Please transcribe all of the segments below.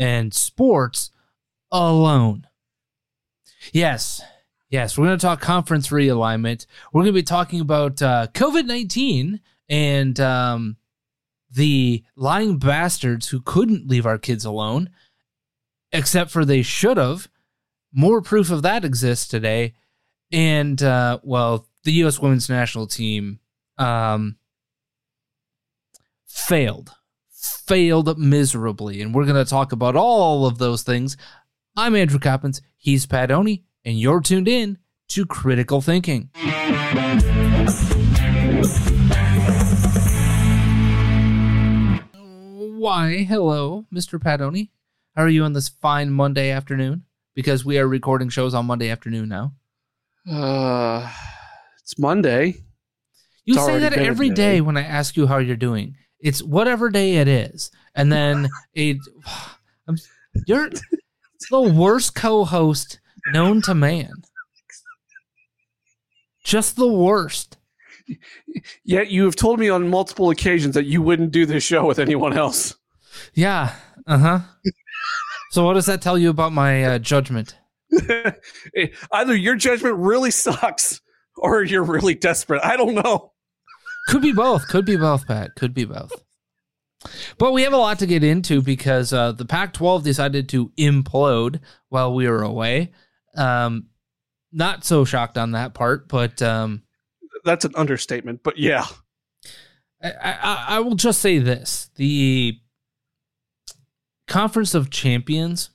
and sports alone. Yes, yes, we're going to talk conference realignment. We're going to be talking about uh, COVID 19 and um, the lying bastards who couldn't leave our kids alone, except for they should have. More proof of that exists today. And, uh, well, the U.S. women's national team um, failed failed miserably. And we're going to talk about all of those things. I'm Andrew Coppins. He's Pat Oney, and you're tuned in to Critical Thinking. Why, hello, Mr. Pat Oney. How are you on this fine Monday afternoon? Because we are recording shows on Monday afternoon now. Uh, it's Monday. You It's say that every day. day when I ask you how you're doing. It's whatever day it is, and then it. I'm, you're the worst co-host known to man. Just the worst. Yet you have told me on multiple occasions that you wouldn't do this show with anyone else. Yeah. Uh huh. so what does that tell you about my uh, judgment? Either your judgment really sucks or you're really desperate. I don't know. Could be both. Could be both, Pat. Could be both. But we have a lot to get into because uh, the Pac 12 decided to implode while we were away. Um, not so shocked on that part, but um, That's an understatement, but yeah. I, I, I will just say this the Conference of Champions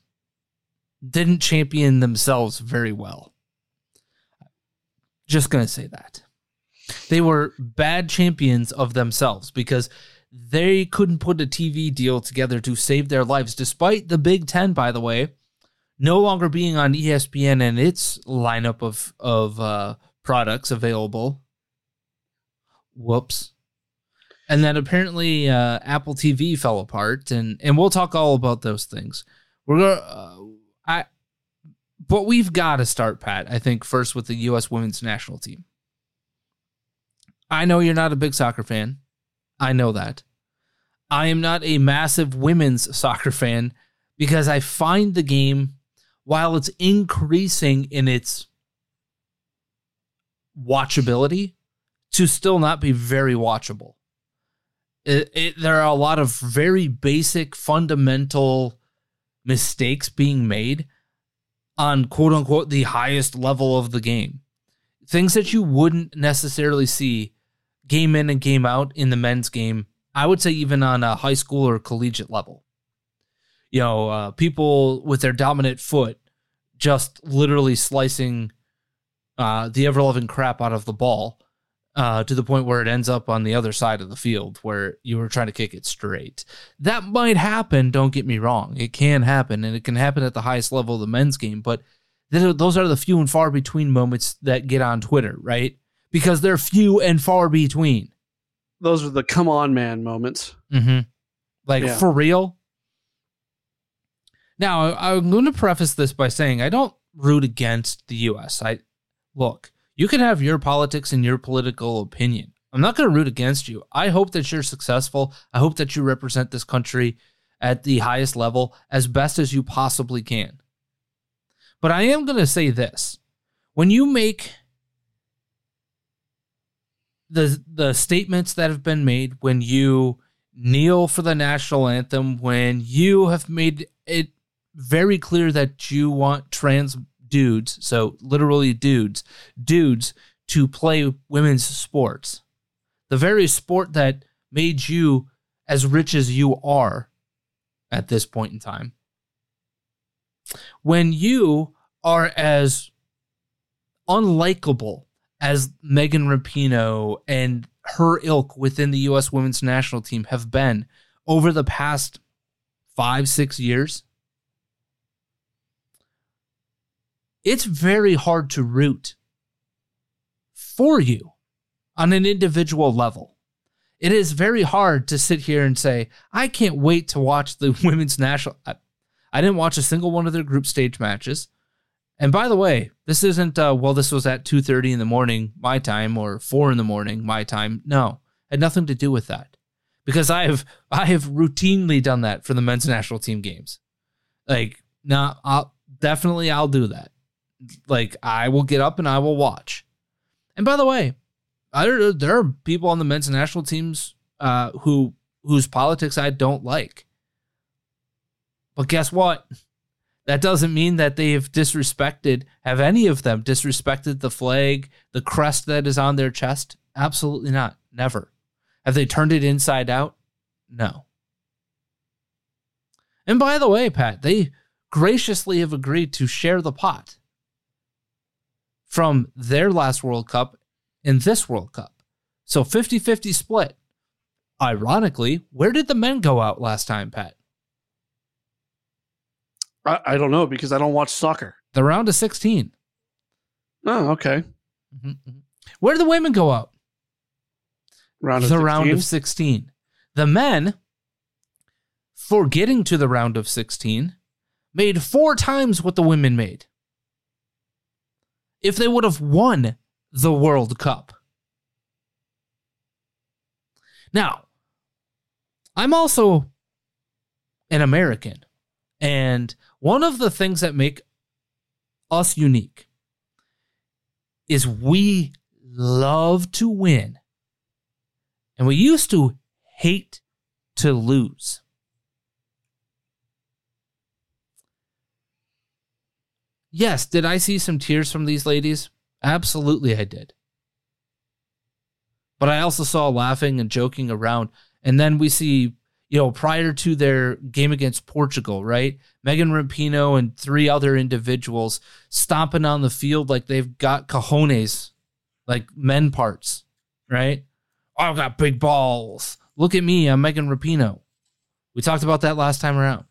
didn't champion themselves very well. Just going to say that. They were bad champions of themselves because they couldn't put a TV deal together to save their lives, despite the Big Ten, by the way, no longer being on ESPN and its lineup of, of uh, products available. Whoops. And then apparently uh, Apple TV fell apart, and and we'll talk all about those things. We're gonna, uh, I, but we've got to start, Pat. I think first with the U.S. Women's National Team. I know you're not a big soccer fan. I know that. I am not a massive women's soccer fan because I find the game, while it's increasing in its watchability, to still not be very watchable. It, it, there are a lot of very basic, fundamental mistakes being made on quote unquote the highest level of the game. Things that you wouldn't necessarily see game in and game out in the men's game. I would say even on a high school or collegiate level. You know, uh, people with their dominant foot just literally slicing uh, the ever loving crap out of the ball uh, to the point where it ends up on the other side of the field where you were trying to kick it straight. That might happen, don't get me wrong. It can happen, and it can happen at the highest level of the men's game, but those are the few and far between moments that get on Twitter, right? Because they're few and far between. Those are the come on man moments. Mm-hmm. Like Yeah. for real. Now, I'm going to preface this by saying I don't root against the U.S. I look, you can have your politics and your political opinion. I'm not going to root against you. I hope that you're successful. I hope that you represent this country at the highest level as best as you possibly can. But I am going to say this: when you make the the statements that have been made when you kneel for the national anthem when you have made it very clear that you want trans dudes so literally dudes dudes to play women's sports. The very sport that made you as rich as you are at this point in time. When you are as unlikable as Megan Rapinoe and her ilk within the U.S. women's national team have been over the past five, six years, it's very hard to root for you on an individual level. It is very hard to sit here and say, I can't wait to watch the women's national. I, I didn't watch a single one of their group stage matches. And by the way, this isn't uh, well. This was at two thirty in the morning my time or four in the morning my time. No, had nothing to do with that, because I have I have routinely done that for the men's national team games. Like, nah, I'll definitely I'll do that. Like, I will get up and I will watch. And by the way, I, there are people on the men's national teams uh, who whose politics I don't like. But guess what? That doesn't mean that they have disrespected, have any of them disrespected the flag, the crest that is on their chest? Absolutely not. Never. Have they turned it inside out? No. And by the way, Pat, they graciously have agreed to share the pot from their last World Cup in this World Cup. So 50 50 split. Ironically, where did the men go out last time, Pat? I, I don't know because I don't watch soccer. The round of 16. Oh, okay. Mhm, mhm. Where did the women go out? Round of the round of 16. The men, for getting to the round of 16, made four times what the women made. If they would have won the World Cup. Now, I'm also an American. And one of the things that make us unique is we love to win. And we used to hate to lose. Yes, did I see some tears from these ladies? Absolutely, I did. But I also saw laughing and joking around. And then we see, you know, prior to their game against Portugal, right? Megan Rapinoe and three other individuals stomping on the field like they've got cojones, like men parts, right? I've got big balls. Look at me, I'm Megan Rapinoe. We talked about that last time around.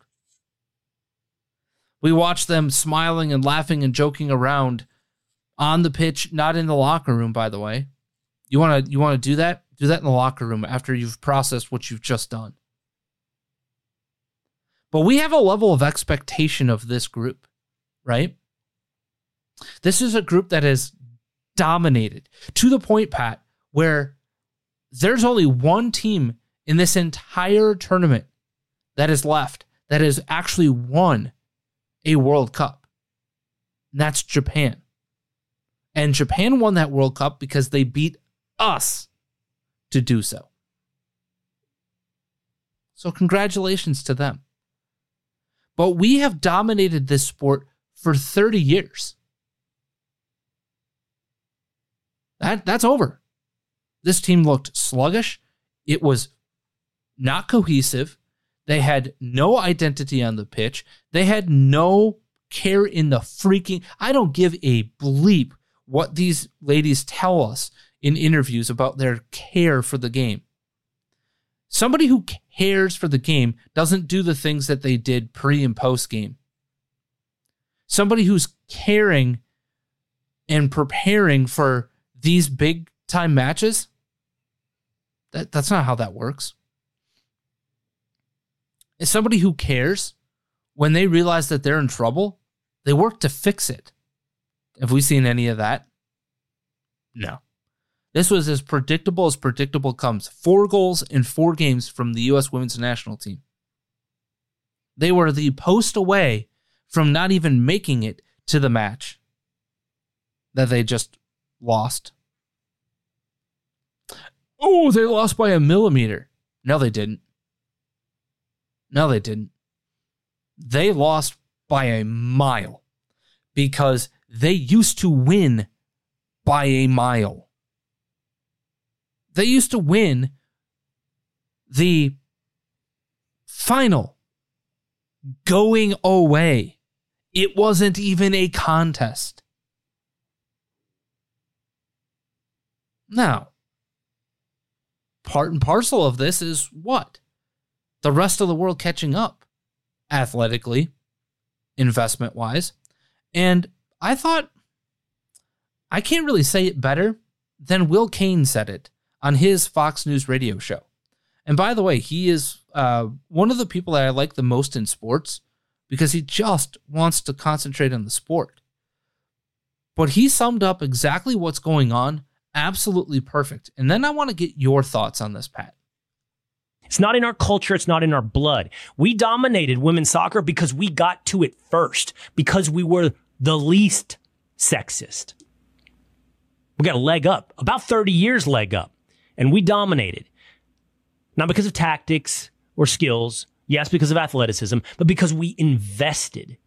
We watched them smiling and laughing and joking around on the pitch, not in the locker room, by the way. You want to you want to do that? Do that in the locker room after you've processed what you've just done. But we have a level of expectation of this group, right? This is a group that is dominated to the point, Pat, where there's only one team in this entire tournament that is left that has actually won a World Cup. And that's Japan. And Japan won that World Cup because they beat us to do so. So, congratulations to them. But we have dominated this sport for 30 years. That, that's over. This team looked sluggish. It was not cohesive. They had no identity on the pitch. They had no care in the freaking. I don't give a bleep what these ladies tell us in interviews about their care for the game. Somebody who cares for the game doesn't do the things that they did pre and post game. Somebody who's caring and preparing for these big time matches. That that's not how that works. Is somebody who cares when they realize that they're in trouble, they work to fix it. Have we seen any of that? No. This was as predictable as predictable comes. Four goals in four games from the U.S. women's national team. They were the post away from not even making it to the match that they just lost. Oh, they lost by a millimeter. No, they didn't. No, they didn't. They lost by a mile because they used to win by a mile. They used to win the final going away. It wasn't even a contest. Now, part and parcel of this is what? The rest of the world catching up athletically, investment wise. And I thought, I can't really say it better than Will Cain said it on his Fox News radio show. And by the way, he is uh, one of the people that I like the most in sports because he just wants to concentrate on the sport. But he summed up exactly what's going on absolutely perfect. And then I want to get your thoughts on this, Pat. It's not in our culture. It's not in our blood. We dominated women's soccer because we got to it first, because we were the least sexist. We got a leg up, about 30 years leg up, and we dominated. Not because of tactics or skills, yes, because of athleticism, but because we invested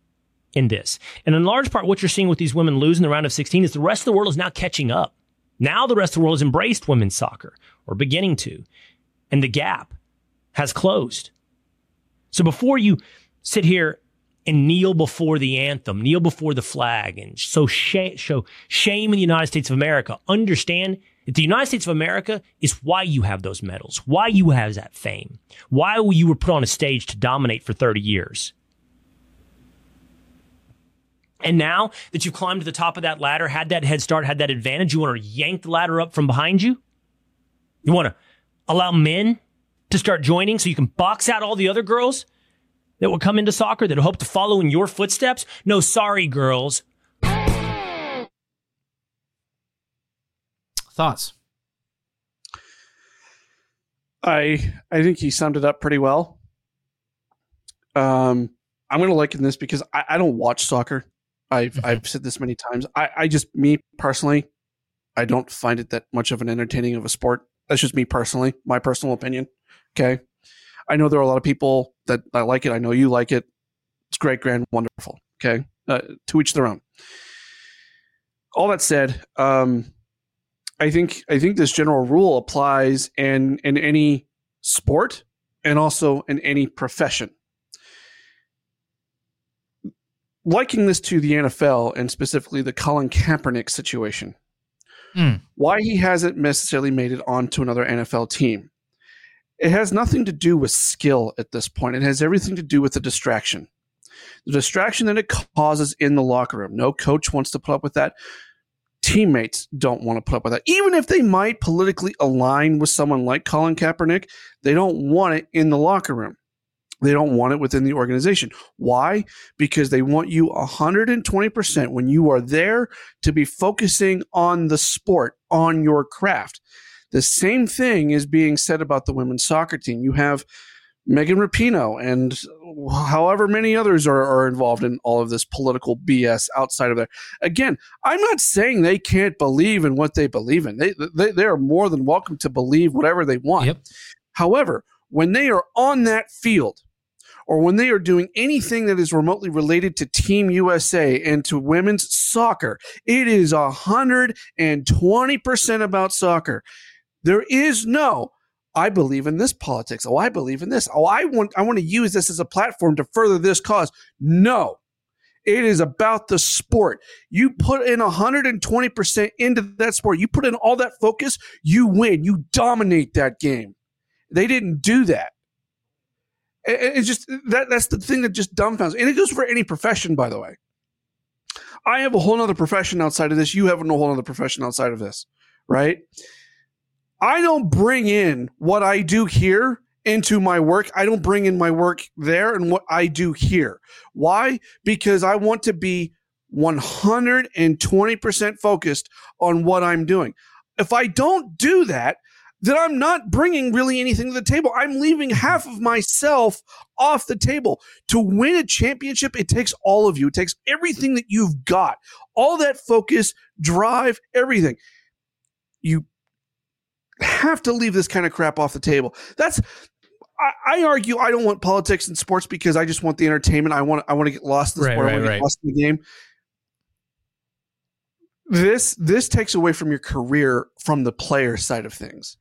in this. And in large part, what you're seeing with these women lose in the round of 16 is the rest of the world is now catching up. Now the rest of the world has embraced women's soccer, or beginning to, and the gap has closed. So before you sit here and kneel before the anthem, kneel before the flag, and so sh- show shame in the United States of America, understand the United States of America is why you have those medals, why you have that fame, why you were put on a stage to dominate for 30 years. And now that you've climbed to the top of that ladder, had that head start, had that advantage, you want to yank the ladder up from behind you? You want to allow men to start joining so you can box out all the other girls that will come into soccer that hope to follow in your footsteps? No, sorry, girls. Thoughts? I I think he summed it up pretty well. Um, I'm going to liken this because I, I don't watch soccer. I've mm-hmm. I've said this many times. I, I just me personally, I don't find it that much of an entertaining of a sport. That's just me personally, my personal opinion. Okay, I know there are a lot of people that I like it. I know you like it. It's great, grand, wonderful. Okay, uh, to each their own. All that said, um, I think I think this general rule applies in in any sport and also in any profession liking this to the NFL and specifically the Colin Kaepernick situation. Mm. Why he hasn't necessarily made it onto another NFL team. It has nothing to do with skill at this point. It has everything to do with the distraction. The distraction that it causes in the locker room. No coach wants to put up with that. Teammates don't want to put up with that. Even if they might politically align with someone like Colin Kaepernick, they don't want it in the locker room. They don't want it within the organization. Why? Because they want you 120% when you are there to be focusing on the sport, on your craft. The same thing is being said about the women's soccer team. You have Megan Rapinoe and however many others are, are involved in all of this political BS outside of there. Again, I'm not saying they can't believe in what they believe in. They, they, they are more than welcome to believe whatever they want. Yep. However, when they are on that field, or when they are doing anything that is remotely related to Team USA and to women's soccer, it is 120% about soccer. There is no, I believe in this politics. Oh, I believe in this. Oh, I want I want to use this as a platform to further this cause. No. It is about the sport. You put in 120% into that sport. You put in all that focus, you win. You dominate that game. They didn't do that. It's just that that's the thing that just dumbfounds. And it goes for any profession, by the way. I have a whole other profession outside of this. You have a whole other profession outside of this, right? I don't bring in what I do here into my work. I don't bring in my work there and what I do here. Why? Because I want to be 120% focused on what I'm doing. If I don't do that, then I'm not bringing really anything to the table. I'm leaving half of myself off the table. To win a championship, it takes all of you. It takes everything that you've got, all that focus, drive, everything. You have to leave this kind of crap off the table. That's I, I, argue I don't want politics in sports because I just want the entertainment. I want I want to get lost in the right, sport. Right, I want to right. get lost in the game. This this takes away from your career from the player side of things.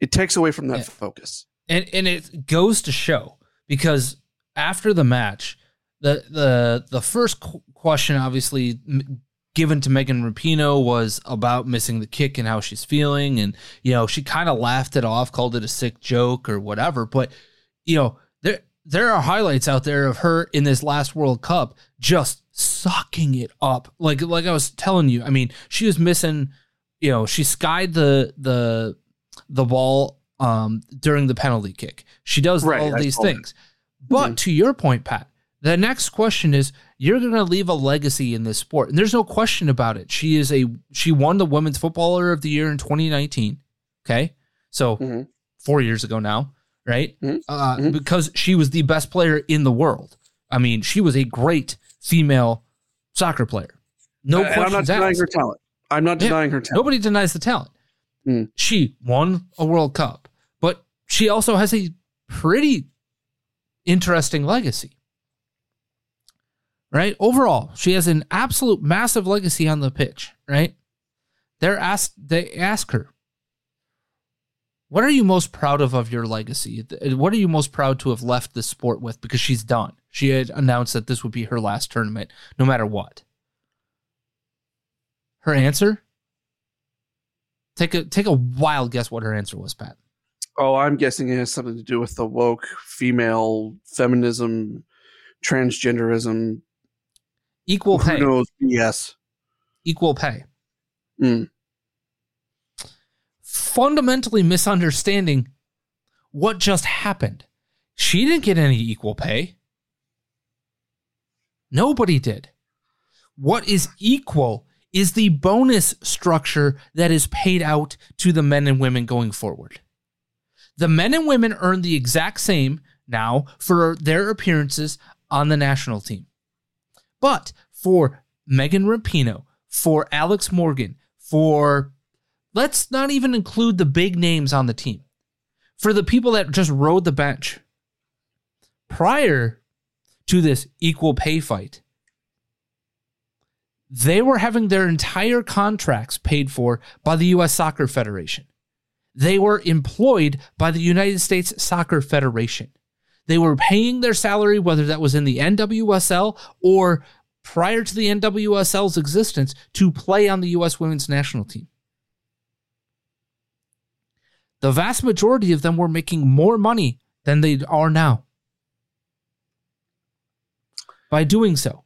It takes away from that yeah. focus. And and it goes to show because after the match, the the the first question obviously given to Megan Rapinoe was about missing the kick and how she's feeling and you know, she kind of laughed it off, called it a sick joke or whatever, but you know, there there are highlights out there of her in this last World Cup just sucking it up. Like like I was telling you, I mean, she was missing, you know, she skied the the the ball um during the penalty kick. She does right, all these things. But mm-hmm. to your point, Pat, the next question is you're going to leave a legacy in this sport. And there's no question about it. She is a she won the women's footballer of the year in 2019. Okay? So mm-hmm. 4 years ago now, right? Mm-hmm. Uh, mm-hmm. because she was the best player in the world. I mean, she was a great female soccer player. No question. I'm not denying asked. her talent. I'm not denying yeah, her talent. Nobody denies the talent. Mm. She won a World Cup, but she also has a pretty interesting legacy. Right? Overall, she has an absolute massive legacy on the pitch, right? They're asked they ask her, "What are you most proud of of your legacy? What are you most proud to have left the sport with because she's done. She had announced that this would be her last tournament no matter what." Her answer? Take a take a wild guess what her answer was, Pat. Oh, I'm guessing it has something to do with the woke female feminism, transgenderism, equal pay. Who knows? Yes, equal pay. Mm. Fundamentally misunderstanding what just happened. She didn't get any equal pay. Nobody did. What is equal is the bonus structure that is paid out to the men and women going forward. The men and women earn the exact same now for their appearances on the national team. But for Megan Rapinoe, for Alex Morgan, for let's not even include the big names on the team, for the people that just rode the bench prior to this equal pay fight, they were having their entire contracts paid for by the U.S. Soccer Federation. They were employed by the United States Soccer Federation. They were paying their salary, whether that was in the NWSL or prior to the NWSL's existence, to play on the U.S. women's national team. The vast majority of them were making more money than they are now by doing so.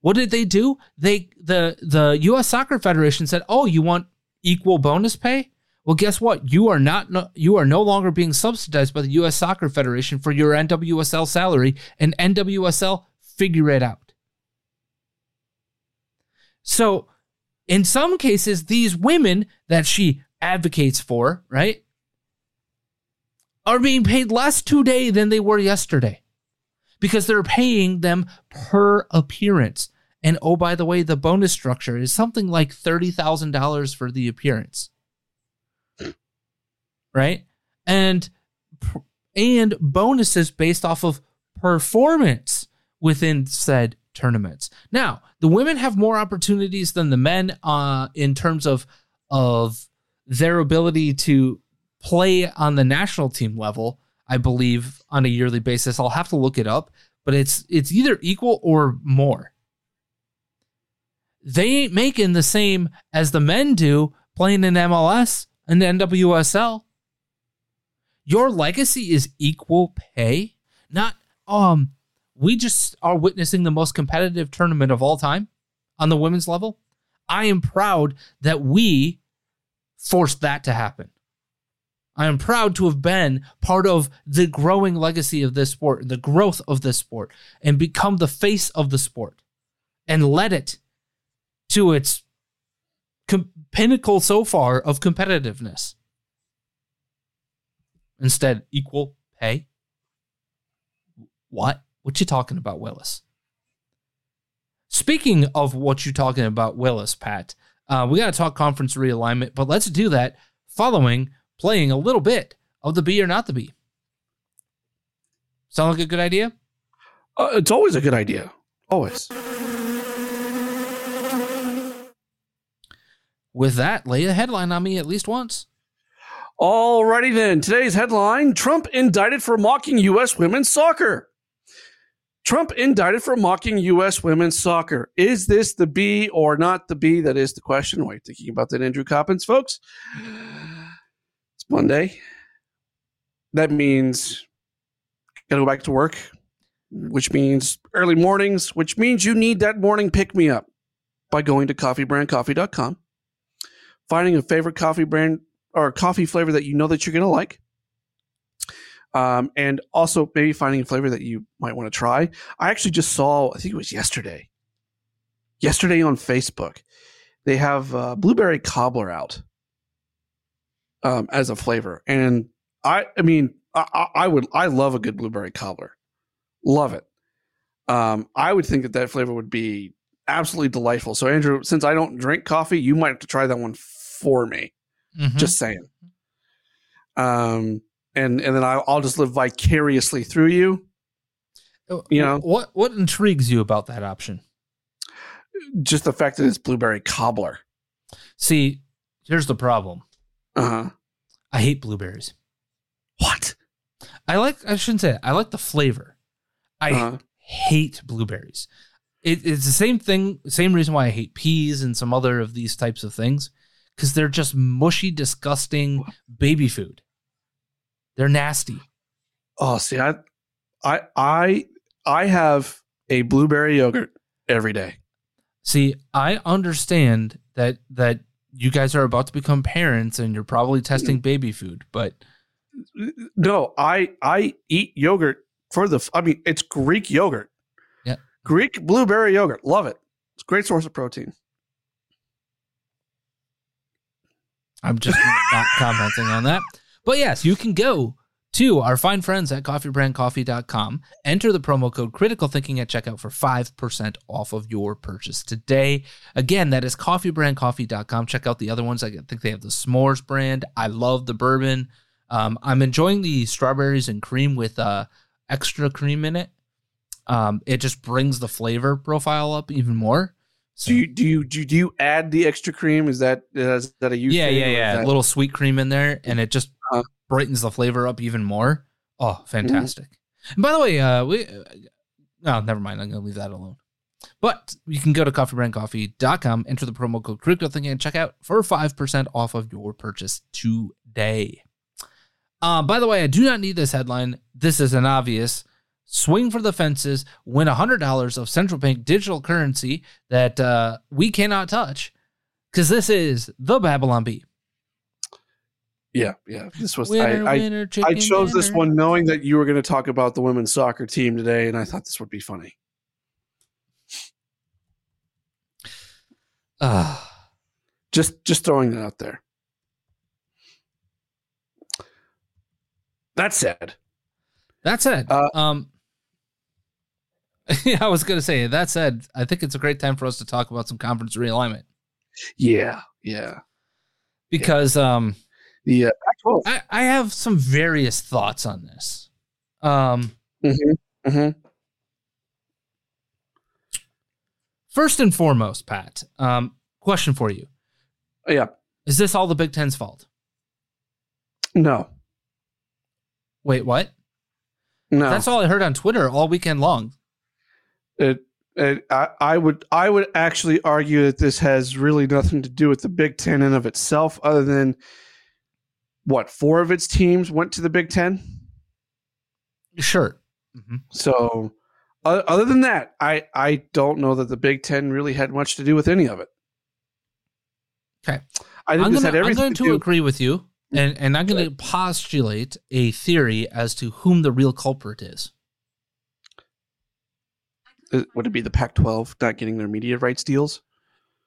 What did they do? They the the US Soccer Federation said, "Oh, you want equal bonus pay? Well, guess what? You are not no, you are no longer being subsidized by the US Soccer Federation for your NWSL salary and NWSL figure it out." So, in some cases these women that she advocates for, right? are being paid less today than they were yesterday because they're paying them per appearance. And oh, by the way, the bonus structure is something like $30,000 for the appearance. Right? And and bonuses based off of performance within said tournaments. Now, the women have more opportunities than the men uh, in terms of of their ability to play on the national team level, I believe, on a yearly basis. I'll have to look it up, but it's it's either equal or more they ain't making the same as the men do playing in MLS and the NWSL. Your legacy is equal pay, not um we just are witnessing the most competitive tournament of all time on the women's level. I am proud that we forced that to happen. I am proud to have been part of the growing legacy of this sport, the growth of this sport, and become the face of the sport and led it to its com- pinnacle so far of competitiveness. Instead, equal pay. What? What you talking about, Willis? Speaking of what you're talking about, Willis, Pat, uh, we got to talk conference realignment, but let's do that following playing a little bit of the B or not the B. Sound like a good idea? Uh, it's always a good idea. Always. With that, lay a headline on me at least once. Alrighty then. Today's headline Trump indicted for mocking U.S. women's soccer. Trump indicted for mocking U.S. women's soccer. Is this the B or not the B? That is the question. You thinking about that, Andrew Coppins, folks? It's Monday. That means gotta go back to work, which means early mornings, which means you need that morning pick me up by going to coffeebrandcoffee.com, finding a favorite coffee brand or coffee flavor that you know that you're gonna like um, and also maybe finding a flavor that you might want to try. I actually just saw, I think it was yesterday, yesterday on Facebook, they have uh, blueberry cobbler out um, as a flavor, and I, I mean, I, I would, I love a good blueberry cobbler, love it. Um, I would think that that flavor would be absolutely delightful. So, Andrew, since I don't drink coffee, you might have to try that one for me. Mhm. Just saying. Um, and and then I'll, I'll just live vicariously through you. you know- what what intrigues you about that option? Just the fact that it's blueberry cobbler. See, here's the problem. Uh huh. I hate blueberries. What? I like I shouldn't say it. I like the flavor. I Uh-huh. hate blueberries. It, it's the same thing, same reason why I hate peas and some other of these types of things, because they're just mushy, disgusting baby food. They're nasty. Oh, see, I, I, I, I have a blueberry yogurt every day. See, I understand that that you guys are about to become parents and you're probably testing mm. baby food, but No, I I eat yogurt for the. I mean, it's Greek yogurt. Yeah. Greek blueberry yogurt. Love it. It's a great source of protein. I'm just not commenting on that. But yes, you can go to our fine friends at coffeebrandcoffee.com. Enter the promo code critical thinking at checkout for 5% off of your purchase today. Again, that is coffeebrandcoffee.com. Check out the other ones. I think they have the s'mores brand. I love the bourbon. Um, I'm enjoying the strawberries and cream with uh, extra cream in it. Um, it just brings the flavor profile up even more. So, Do you do you do you, do you add the extra cream? Is that is that a you? yeah, yeah, yeah. that- A little sweet cream in there, and it just Uh-huh. brightens the flavor up even more. Oh, fantastic! And by the way, uh, we uh, no, never mind. I'm gonna leave that alone. But you can go to coffeebrandcoffee.com, enter the promo code crypto thinking, and check out for five percent off of your purchase today. Uh, by the way, I do not need this headline. This is an obvious swing for the fences, win $100 of central bank digital currency that uh, we cannot touch because this is the Babylon Bee. Yeah, yeah. This was Winner, I, I, winner, I chicken chose this one knowing that you were going to talk about the women's soccer team today, and I thought this would be funny. Ah, Just just throwing that out there. That said, that said, Uh, um, yeah, I was going to say, that said, I think it's a great time for us to talk about some conference realignment yeah, yeah. because um, The uh, Pac-12. I, I have some various thoughts on this. Um, Mm-hmm, mm-hmm. first and foremost, Pat, um, question for you: Yeah, Is this all the Big Ten's fault? no, Wait, what? no. That's all I heard on Twitter all weekend long. It, it, I, I would I would actually argue that this has really nothing to do with the Big Ten in of itself, other than what four of its teams went to the Big Ten. Sure. Mhm. So, o- other than that, I I don't know that the Big Ten really had much to do with any of it. Okay. I think I'm this gonna, had I'm going to to agree with you. and and I'm going to postulate a theory as to whom the real culprit is. Uh, Would it be the Pac-12 not getting their media rights deals?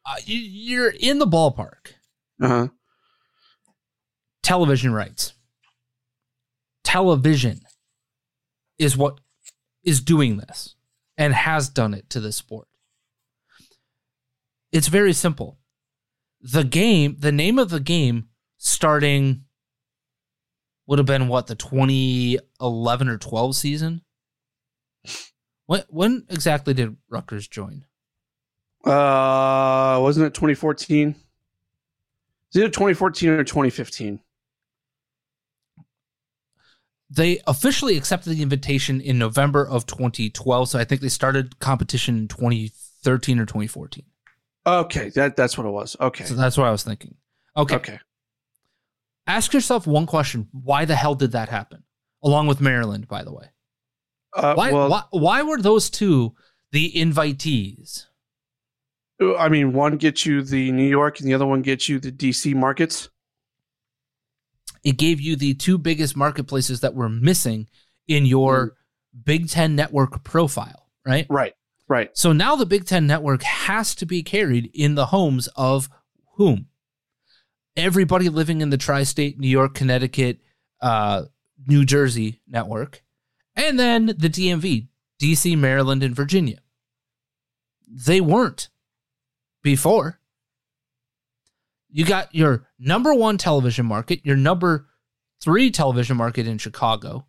Uh, you, you're in the ballpark. Uh huh. Television rights. Television is what is doing this and has done it to this sport. It's very simple. The game, the name of the game starting would have been what the 2011 or 12 season. When when exactly did Rutgers join? Uh, wasn't it 2014? It's either 2014 or 2015. They officially accepted the invitation in November of 2012, so I think they started competition in 2013 or 2014. Okay, that that's what it was. Okay. So that's what I was thinking. Okay. Okay. Ask yourself one question: Why the hell did that happen? Along with Maryland, by the way. Uh, Why? well, why, why were those two the invitees? I mean, one gets you the New York, and the other one gets you the DC markets. It gave you the two biggest marketplaces that were missing in your Big Ten network profile, right? Right. Right. So now the Big Ten network has to be carried in the homes of whom? Everybody living in the tri state, New York, Connecticut, uh, New Jersey network, and then the DMV, DC, Maryland, and Virginia. They weren't before. You got your number one television market, your number three television market in Chicago,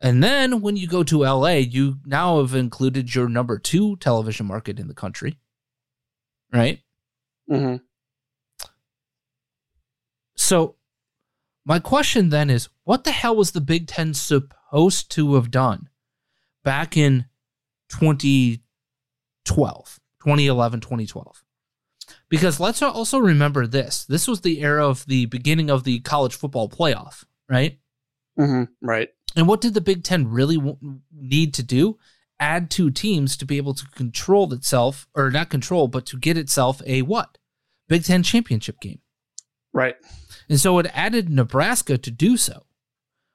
and then when you go to LA, you now have included your number two television market in the country. Right? Mm-hmm. So, my question then is what the hell was the Big Ten supposed to have done back in 2012, 2011, 2012? Because let's also remember this this was the era of the beginning of the college football playoff, right? hmm Right. And what did the Big Ten really w- need to do? Add two teams to be able to control itself, or not control, but to get itself a what? Big Ten championship game. Right. And so it added Nebraska to do so,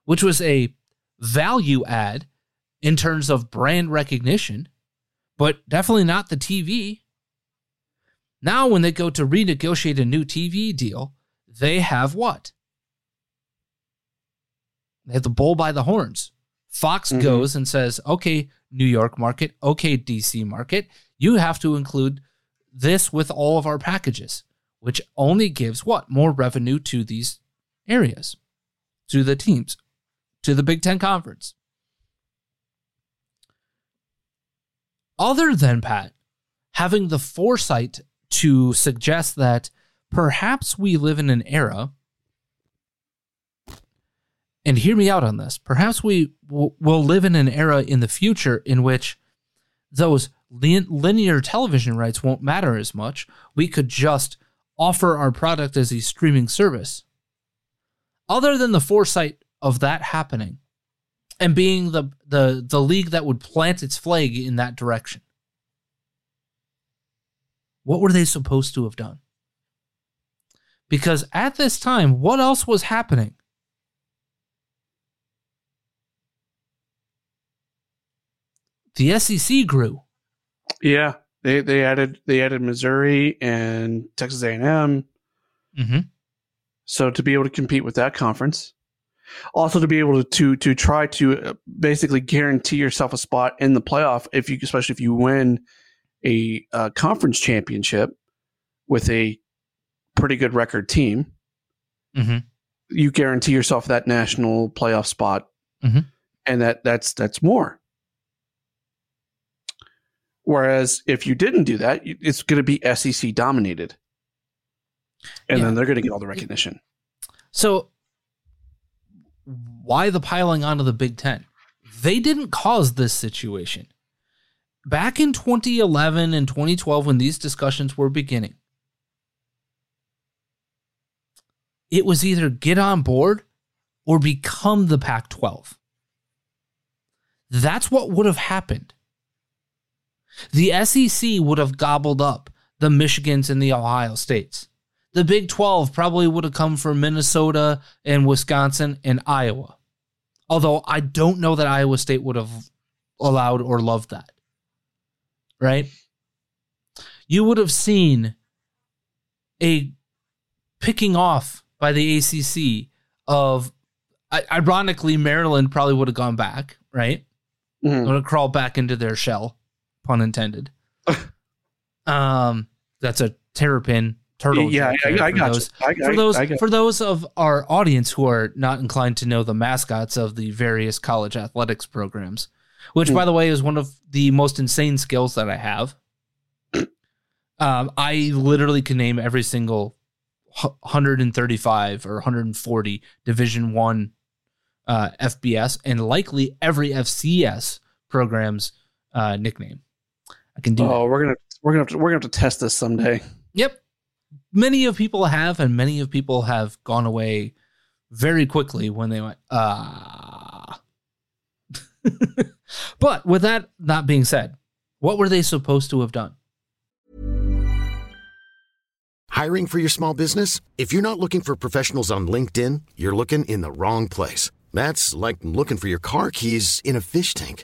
which was a value add in terms of brand recognition, but definitely not the TV. Now, when they go to renegotiate a new TV deal, they have what? They have the bull by the horns. Fox Mhm. goes and says, okay, New York market, okay, DC market, you have to include this with all of our packages, which only gives what? More revenue to these areas, to the teams, to the Big Ten Conference. Other than Pat having the foresight to suggest that perhaps we live in an era, and hear me out on this, perhaps we w- will live in an era in the future in which those lin- linear television rights won't matter as much. We could just offer our product as a streaming service. Other than the foresight of that happening and being the, the, the league that would plant its flag in that direction, what were they supposed to have done? Because at this time, what else was happening? The SEC grew. Yeah. They they added they added Missouri and Texas A and M. Mm-hmm. So to be able to compete with that conference, also to be able to to, to try to uh, basically guarantee yourself a spot in the playoff if you especially if you win a uh, conference championship with a pretty good record team, Mm-hmm. you guarantee yourself that national playoff spot, Mhm. and that that's that's more. Whereas if you didn't do that, it's going to be SEC dominated, and Yeah. then they're going to get all the recognition. So, why the piling onto the Big Ten? They didn't cause this situation. Back in 2011 and 2012, when these discussions were beginning, it was either get on board or become the Pac 12. That's what would have happened. The SEC would have gobbled up the Michigans and the Ohio States. The Big 12 probably would have come from Minnesota and Wisconsin and Iowa. Although I don't know that Iowa State would have allowed or loved that. Right? You would have seen a picking off by the ACC of ironically Maryland probably would have gone back, right? Mm-hmm. Would have crawled back into their shell, pun intended. um, that's a terrapin turtle. Yeah, I, I, I got those, I, for those for those of our audience who are not inclined to know the mascots of the various college athletics programs, which mm. by the way is one of the most insane skills that I have. Um, I literally can name every single 135 or 140 Division One uh, FBS and likely every FCS program's uh, nickname. I can do. Oh, that. we're gonna we're gonna have to, we're gonna have to test this someday. Yep, many of people have, and many of people have gone away very quickly when they went ah. but with that not being said, what were they supposed to have done? Hiring for your small business? If you're not looking for professionals on LinkedIn, you're looking in the wrong place. That's like looking for your car keys in a fish tank.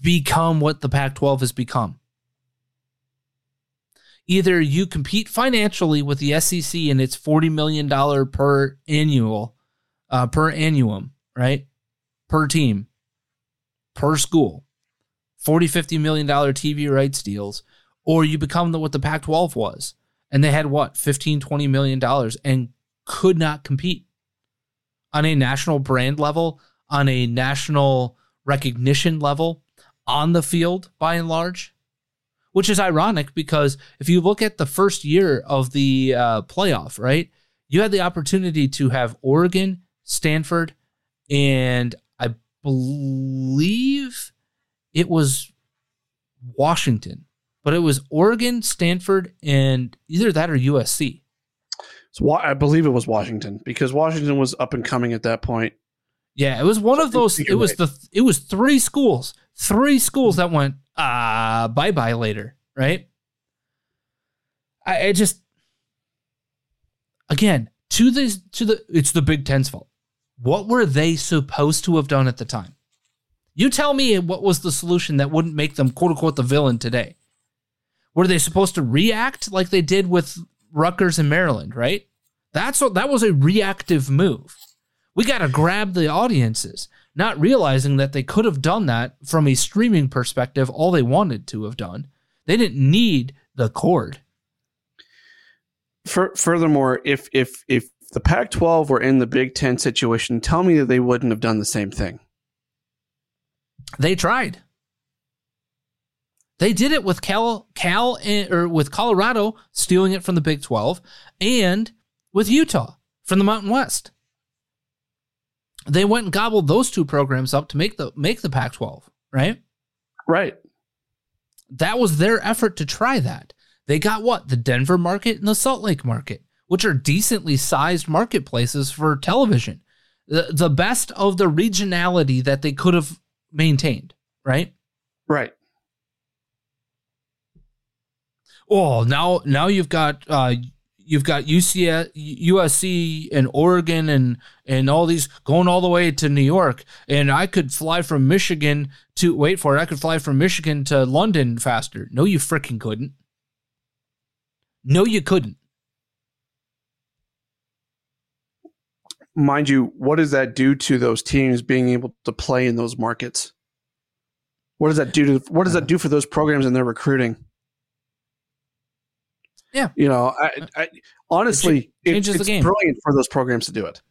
become what the Pac 12 has become. Either you compete financially with the SEC and it's $40 million per annual, uh, per annuum, right? Per team, per school, 40, 50 million dollar TV rights deals, or you become the, what the Pac 12 was. And they had what, $15, 20 million dollars and could not compete on a national brand level, on a national recognition level on the field by and large, which is ironic because if you look at the first year of the uh, playoff, right, you had the opportunity to have Oregon, Stanford, and I believe it was Washington, but it was Oregon, Stanford, and either that or USC. So I believe it was Washington because Washington was up and coming at that point. Yeah, it was one of those. It was the it was three schools three schools that went ah uh, bye bye later, right? I, I just again to this to the it's the Big Ten's fault. What were they supposed to have done at the time? You tell me what was the solution that wouldn't make them quote unquote the villain today. Were they supposed to react like they did with Rutgers and Maryland, right? That's what that was a reactive move. We got to grab the audiences not realizing that they could have done that from a streaming perspective all they wanted to have done. They didn't need the cord. For, furthermore, if if if the Pac-12 were in the Big 10 situation, tell me that they wouldn't have done the same thing. They tried. They did it with Cal, Cal, eh, or with Colorado stealing it from the Big 12, and with Utah from the Mountain West they went and gobbled those two programs up to make the make the Pac-12, right? Right. That was their effort to try that. They got what? The Denver market and the Salt Lake market, which are decently sized marketplaces for television. The, the best of the regionality that they could have maintained, right? Right. Oh, now now you've got uh, you've got USC and Oregon and and all these going all the way to New York. And I could fly from Michigan to wait for it. I could fly from Michigan to London faster. No, you freaking couldn't. No, you couldn't. mind you, what does that do to those teams being able to play in those markets? What does that do to what does that do for those programs and their recruiting? Yeah, you know, I, uh, I honestly, it changes it, the it's game. brilliant for those programs to do it.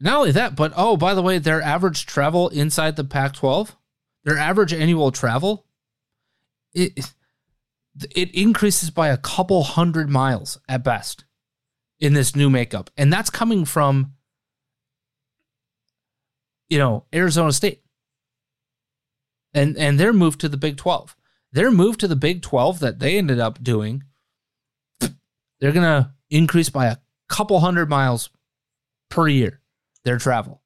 Not only that, but oh, by the way, their average travel inside the Pac-12, their average annual travel, it it increases by a couple hundred miles at best in this new makeup, and that's coming from you know Arizona State, and and their move to the Big Twelve, their move to the Big Twelve that they ended up doing, they're gonna increase by a couple hundred miles per year their travel.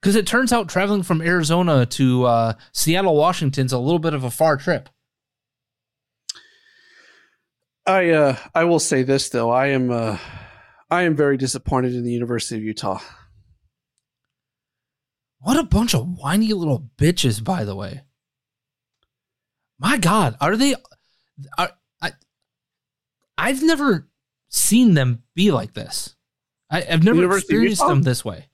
Because it turns out traveling from Arizona to uh, Seattle, Washington's a little bit of a far trip. I uh, I will say this though, I am uh, I am very disappointed in the University of Utah. What a bunch of whiny little bitches, by the way. My God, are they? Are I? I've never seen them be like this. I, have never University experienced Utah? them this way.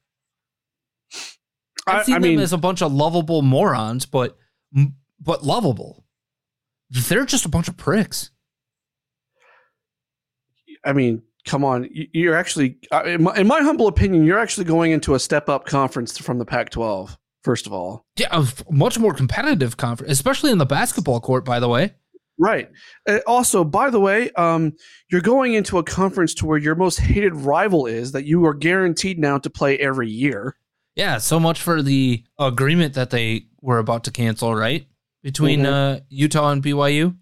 I've I, seen I them mean, as a bunch of lovable morons, but but lovable. They're just a bunch of pricks. I mean, come on, You- you're actually, uh, in my, in my humble opinion, you're actually going into a step up conference from the Pac-12. First of all, Yeah, a much more competitive conference, especially in the basketball court. By the way, right. Uh, also, by the way, um, you're going into a conference to where your most hated rival is that you are guaranteed now to play every year. yeah. So much for the agreement that they were about to cancel, right? Between Mhm. uh, Utah and BYU.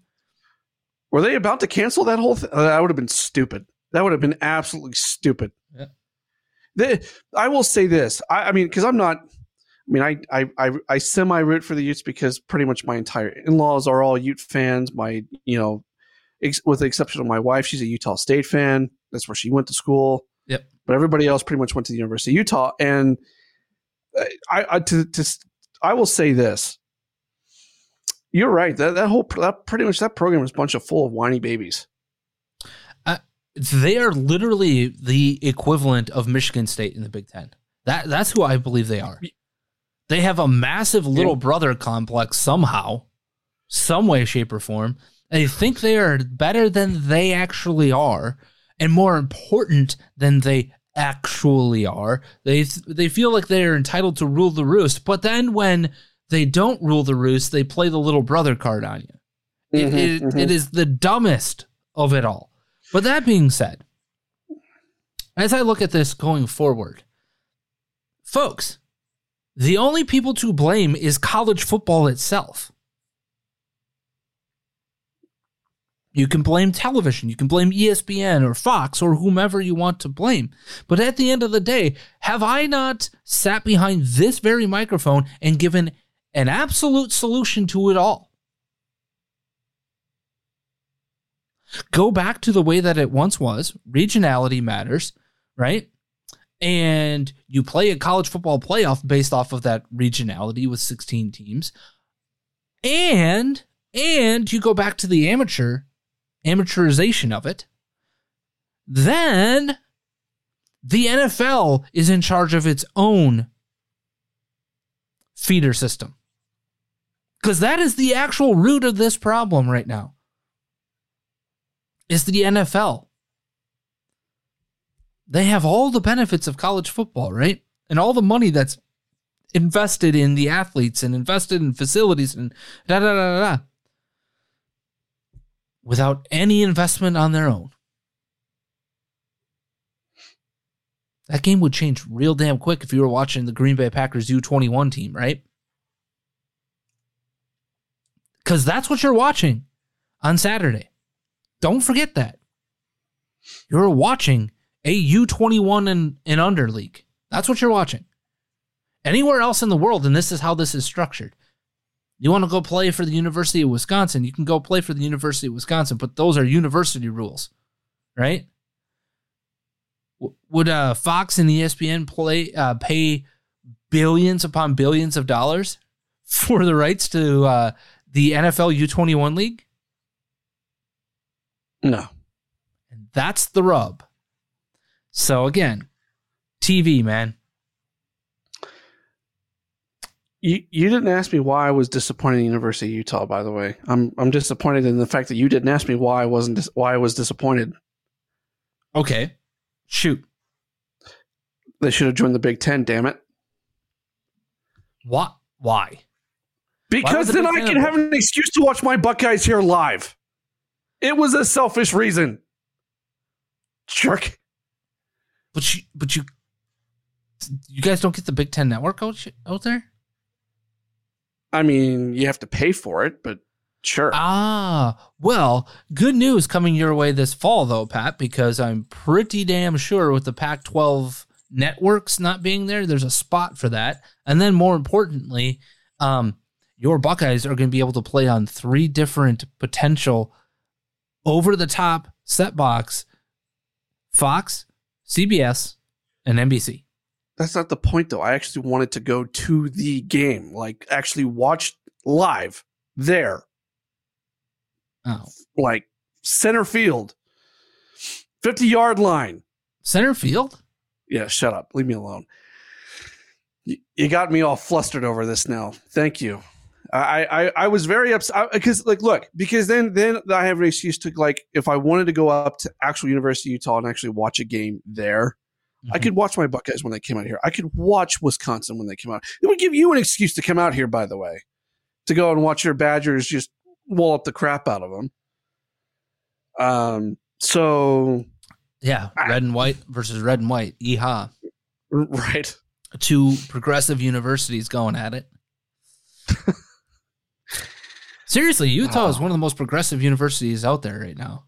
Were they about to cancel that whole thing? that would have been stupid. That would have been absolutely stupid. Yeah. I will say this. I, I mean, because I'm not. I mean, I I I, I semi root for the Utes because pretty much my entire in laws are all Ute fans. My you know, ex, with the exception of my wife, she's a Utah State fan. That's where she went to school. Yep. But everybody else pretty much went to the University of Utah. And uh, I, I to, to I will say this. You're right. That that whole that pretty much that program is a bunch of full of whiny babies. Uh, they are literally the equivalent of Michigan State in the Big Ten. That that's who I believe they are. They have a massive little brother complex somehow, some way, shape, or form. They think they are better than they actually are, and more important than they actually are. They they feel like they are entitled to rule the roost, but then when they don't rule the roost, they play the little brother card on you. It- Mhm, it- mhm. it is the dumbest of it all. But that being said, as I look at this going forward, folks, the only people to blame is college football itself. You can blame television, you can blame ESPN or Fox or whomever you want to blame. But at the end of the day, have I not sat behind this very microphone and given an absolute solution to it all? Go back to the way that it once was. Regionality matters, right? And you play a college football playoff based off of that regionality with 16 teams. And and you go back to the amateur amateurization of it. Then the NFL is in charge of its own feeder system. Because that is the actual root of this problem right now. Is the NFL. They have all the benefits of college football, right? And all the money that's invested in the athletes and invested in facilities and da da da da da. Without any investment on their own. That game would change real damn quick if you were watching the Green Bay Packers U21 team, right? Because that's what you're watching on Saturday. Don't forget that. You're watching a U21 and, and under league. That's what you're watching. Anywhere else in the world, and this is how this is structured. You want to go play for the University of Wisconsin, you can go play for the University of Wisconsin, but those are university rules, right? Would uh, Fox and ESPN play uh, pay billions upon billions of dollars for the rights to uh, the NFL U21 league? No. And That's the rub. So again, TV, man. You you didn't ask me why I was disappointed in University of Utah. By the way, I'm I'm disappointed in the fact that you didn't ask me why I wasn't dis- why I was disappointed. Okay, shoot. They should have joined the Big Ten. Damn it! What? Why? Because the then I can have- have an excuse to watch my Buckeyes here live. It was a selfish reason. Jerk. But you, but you, you guys don't get the Big Ten Network out, out there. I mean, you have to pay for it, but sure. Ah, well, good news coming your way this fall, though, Pat, because I'm pretty damn sure with the Pac 12 networks not being there, there's a spot for that. And then more importantly, um, your Buckeyes are going to be able to play on three different potential over the top set box Fox, CBS, and NBC. That's not the point, though. I actually wanted to go to the game, like actually watch live there, Oh, like center field, 50 yard line. center field? Yeah, shut up. Leave me alone. You, you got me all flustered over this now. Thank you. I, I, I was very upset because like look because then then I have an excuse to like if I wanted to go up to actual University of Utah and actually watch a game there, I could watch my Buckeyes when they came out here. I could watch Wisconsin when they came out. It would give you an excuse to come out here, by the way, to go and watch your Badgers just wall up the crap out of them. Um. So Yeah, red and white versus red and white. Yeehaw. right. two progressive universities going at it. Seriously, Utah is one of the most progressive universities out there right now.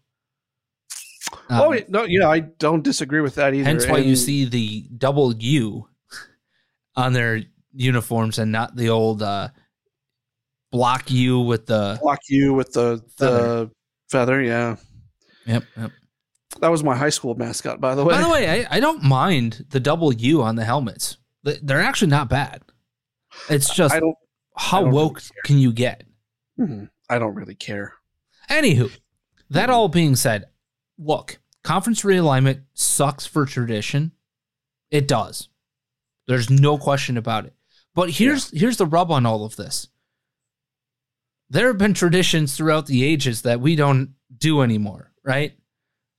Um, oh no, yeah, I don't disagree with that either. hence why you see the double U on their uniforms and not the old uh, block U with the. block U with the Feather. the feather. Yeah, Yep, yep. that was my high school mascot, by the way. By the way, I, I don't mind the double U on the helmets. They- They're actually not bad. It's just how don't really woke can you get? Hmm, I don't really care. Anywho, that all being said, look, conference realignment sucks for tradition. It does. There's no question about it. But here's here's the rub on all of this. There have been traditions throughout the ages that we don't do anymore, right?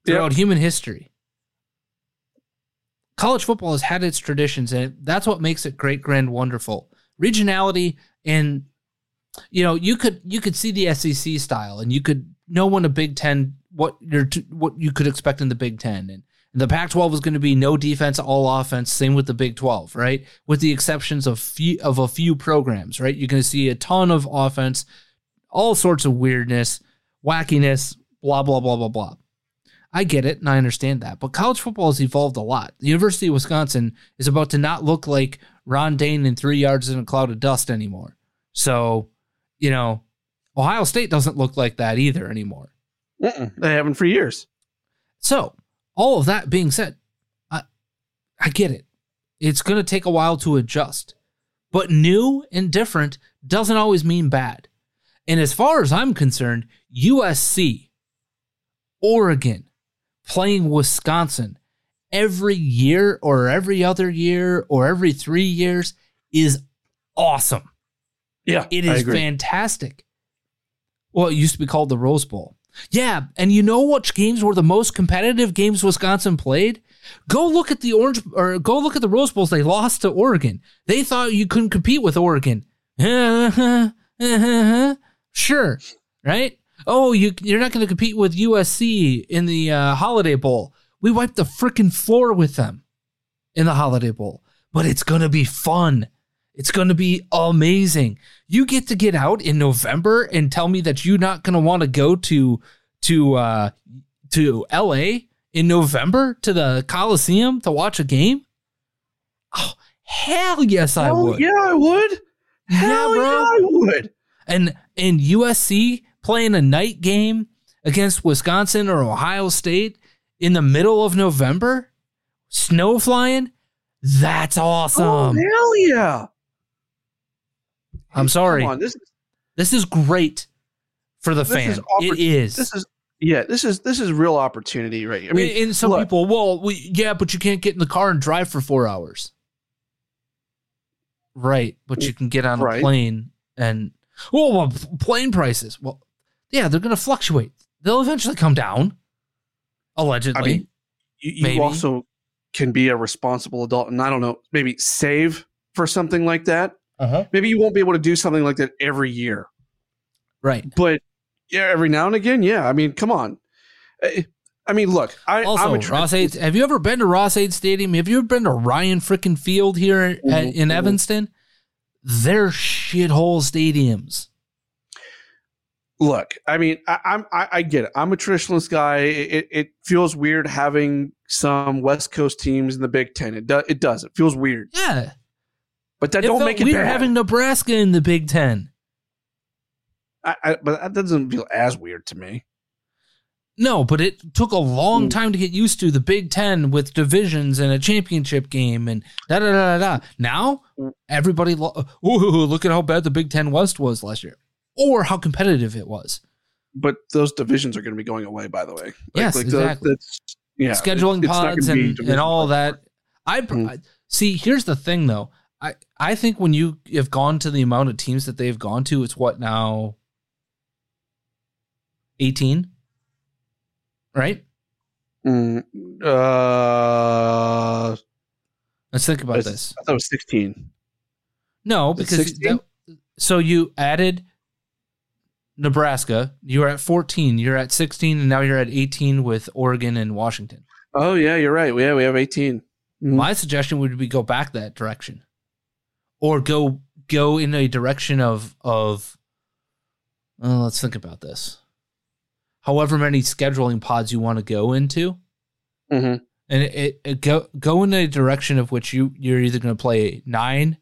Throughout human history. College football has had its traditions, and that's what makes it great, grand, wonderful. Regionality and you know, you could you could see the SEC style, and you could know when a Big Ten what you're what you could expect in the Big Ten, and the Pac-12 is going to be no defense, all offense. Same with the Big 12, right? With the exceptions of few of a few programs, right? You're going to see a ton of offense, all sorts of weirdness, wackiness, blah blah blah blah blah. I get it and I understand that, but college football has evolved a lot. The University of Wisconsin is about to not look like Ron Dayne in three yards in a cloud of dust anymore. So, you know, Ohio State doesn't look like that either anymore. Mm-mm, they haven't for years. So, all of that being said, I I get it. It's going to take a while to adjust. But new and different doesn't always mean bad. And as far as I'm concerned, USC, Oregon, playing Wisconsin every year or every other year or every 3 years is awesome. Yeah, It I agree. fantastic. Well, it used to be called the Rose Bowl. Yeah, and you know which games were the most competitive games Wisconsin played? Go look at the Orange or go look at the Rose Bowls they lost to Oregon. They thought you couldn't compete with Oregon. sure, right? Oh, you you're not going to compete with USC in the uh, Holiday Bowl. We wiped the freaking floor with them in the Holiday Bowl. But it's going to be fun. It's going to be amazing. You get to get out in November and tell me that you're not going to want to go to to uh to LA in November to the Coliseum to watch a game? Oh, hell yes I would. Yeah, I would. Yeah, Hell bro. yeah, I would. And and USC playing a night game against Wisconsin or Ohio State in the middle of November, snow flying, that's awesome. oh, hell yeah. I'm sorry. Come on, this is This is great for the fan. is oppor- it is. this is Yeah, this is this is real opportunity, right? I mean, and some look, people, well, we, yeah, but you can't get in the car and drive for four hours. Right, but you can get on a plane and well, well, plane prices. Well, yeah, they're going to fluctuate. They'll eventually come down. Allegedly, I mean, you, you also can be a responsible adult, and I don't know, maybe save for something like that. Uh-huh. Maybe you won't be able to do something like that every year, right. but yeah, every now and again, yeah. I mean, come on. Eh, I mean, look, I, Also, I'm a tra- Ross-Ade. Have you ever been to Ross-Ade Stadium? Have you ever been to Ryan frickin' Field here at, Mhm, in. Evanston? They're shithole stadiums. look. I mean, I, I'm I, I get it. I'm a traditionalist guy. It, it feels weird having some West Coast teams in the Big Ten. It does. It does. It feels weird, Yeah, but that it don't make it weird bad. having Nebraska in the Big Ten. I, I, but that doesn't feel as weird to me. No, but it took a long Mm. time to get used to the Big Ten with divisions and a championship game and da da da da. da. Now everybody, lo- ooh, look at how bad the Big Ten West was last year, or how competitive it was. But those divisions are going to be going away. By the way, Yes, the- exactly. yeah, scheduling not pods and, and all that. I Mm. I- see. Here's the thing, though. I I think when you have gone to the amount of teams that they've gone to, it's what now. Eighteen. Right. Mm, uh, Let's think about I this. I thought it was 16. No, because that, so you added Nebraska. You were at 14. You're at 16, and now you're at 18 with Oregon and Washington. Oh yeah, you're right. Yeah, we have 18. Mm. My suggestion would be go back that direction, or go go in a direction of of. Uh, let's think about this. However many scheduling pods you want to go into, Mhm. and it, it, go go in a direction of which you you're either going to play nine,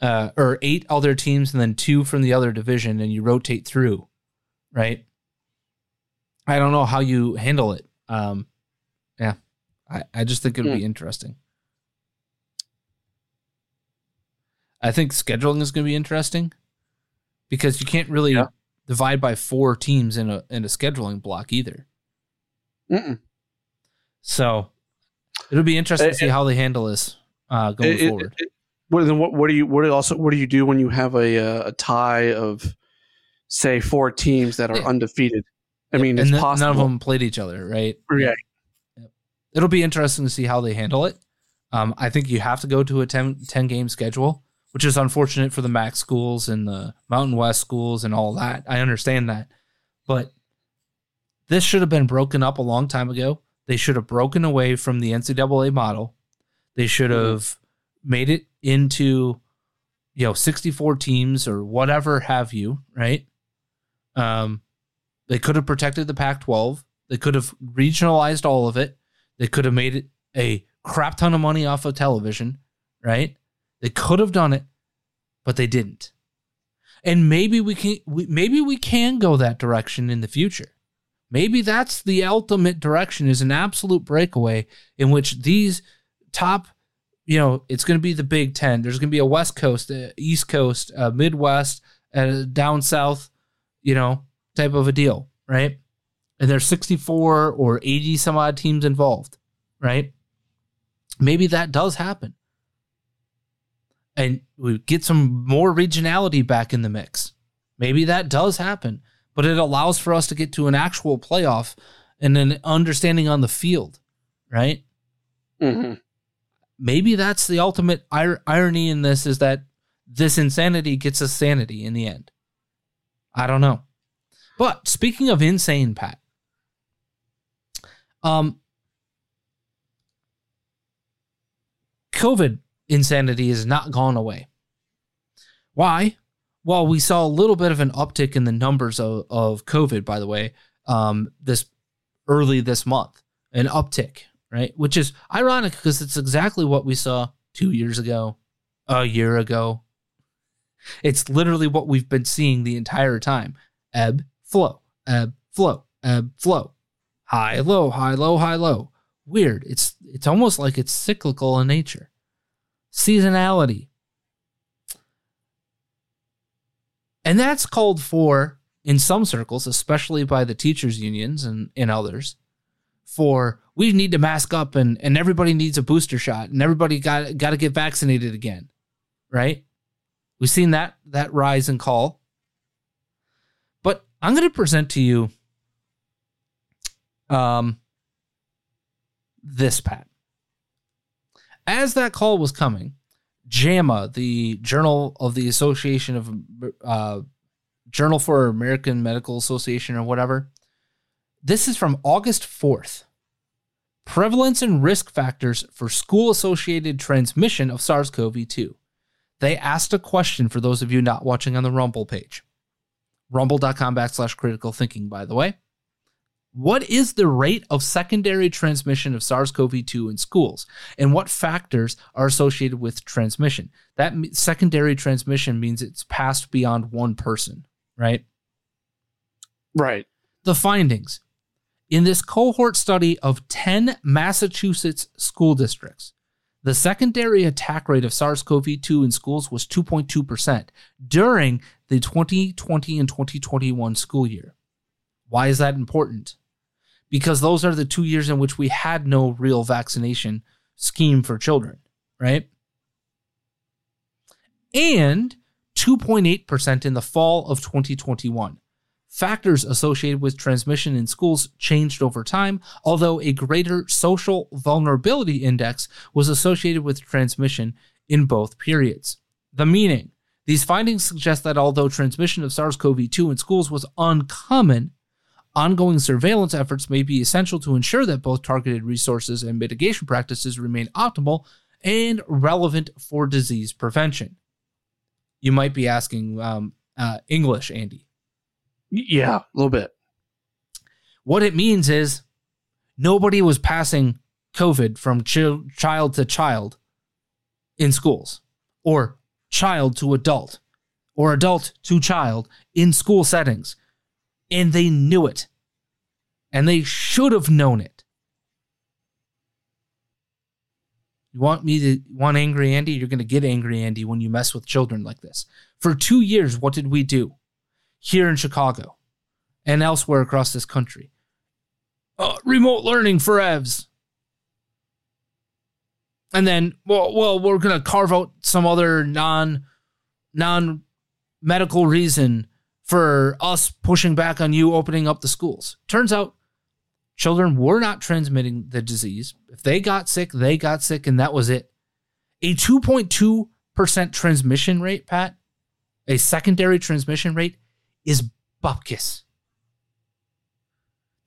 uh, or eight other teams, and then two from the other division, and you rotate through, right? I don't know how you handle it. Um, yeah, I, I just think it would be interesting. I think scheduling is going to be interesting because you can't really Yeah. divide by four teams in a in a scheduling block either. Mm-mm. So it'll be interesting to Eh, see how they handle this uh, going It- it- forward. it- what then? What, what do you? What do also? What do you do when you have a uh, a tie of, say, four teams that are Yeah. undefeated? I mean, and it's th- possible. none of them played each other, right? Yeah. It'll be interesting to see how they handle it. Um, I think you have to go to a 10, 10 game schedule, which is unfortunate for the MAC schools and the Mountain West schools and all that. I understand that. But this should have been broken up a long time ago. They should have broken away from the NCAA model. They should have made it into, you know, 64 teams or whatever have you, right? Um, they could have protected the Pac 12. They could have regionalized all of it. They could have made it a crap ton of money off of television, right? They could have done it, but they didn't. And maybe we can we, maybe we can go that direction in the future. Maybe that's the ultimate direction is an absolute breakaway in which these top you know, it's going to be the Big 10. There's going to be a West Coast, a East Coast, a Midwest, and down south, you know, type of a deal, right? And there's 64 or 80 some odd teams involved, right? Maybe that does happen. And we get some more regionality back in the mix. Maybe that does happen, but it allows for us to get to an actual playoff and an understanding on the field, right? Mhm. Maybe that's the ultimate ir- irony in this is that this insanity gets us sanity in the end. I don't know. But speaking of insane, Pat, um, COVID insanity has not gone away. Why? Well, we saw a little bit of an uptick in the numbers of, of COVID, by the way, um, this early this month, an uptick, right? Which is ironic because it's exactly what we saw two years ago, a year ago. It's literally what we've been seeing the entire time ebb, flow, ebb, flow, ebb, flow, high, low, high, low, high, low. Weird. It's it's almost like it's cyclical in nature. Seasonality. And that's called for in some circles, especially by the teachers' unions and, and others, for we need to mask up and, and everybody needs a booster shot and everybody got got to get vaccinated again, right? We've seen that that rise and call. But I'm going to present to you um this Pat. As that call was coming, JAMA, the Journal of the Association of uh, Journal for American Medical Association or whatever. This is from August 4th. Prevalence and risk factors for school associated transmission of SARS CoV 2. They asked a question for those of you not watching on the Rumble page. Rumble.com backslash critical thinking, by the way. What is the rate of secondary transmission of SARS CoV 2 in schools? And what factors are associated with transmission? That secondary transmission means it's passed beyond one person, right? Right. The findings in this cohort study of 10 Massachusetts school districts, the secondary attack rate of SARS CoV 2 in schools was 2.2% during the 2020 and 2021 school year. Why is that important? Because those are the two years in which we had no real vaccination scheme for children, right? And 2.8% in the fall of 2021. Factors associated with transmission in schools changed over time, although a greater social vulnerability index was associated with transmission in both periods. The meaning these findings suggest that although transmission of SARS CoV 2 in schools was uncommon, Ongoing surveillance efforts may be essential to ensure that both targeted resources and mitigation practices remain optimal and relevant for disease prevention. You might be asking um, uh, English, Andy. Yeah, a little bit. What it means is nobody was passing COVID from ch- child to child in schools, or child to adult, or adult to child in school settings and they knew it. And they should have known it. You want me to want angry Andy? You're going to get angry Andy when you mess with children like this. For two years, what did we do here in Chicago and elsewhere across this country? Uh, remote learning for EVs. And then, well, well, we're going to carve out some other non non medical reason for us pushing back on you opening up the schools. Turns out children were not transmitting the disease. If they got sick, they got sick, and that was it. A 2.2% transmission rate, Pat, a secondary transmission rate, is bupkis.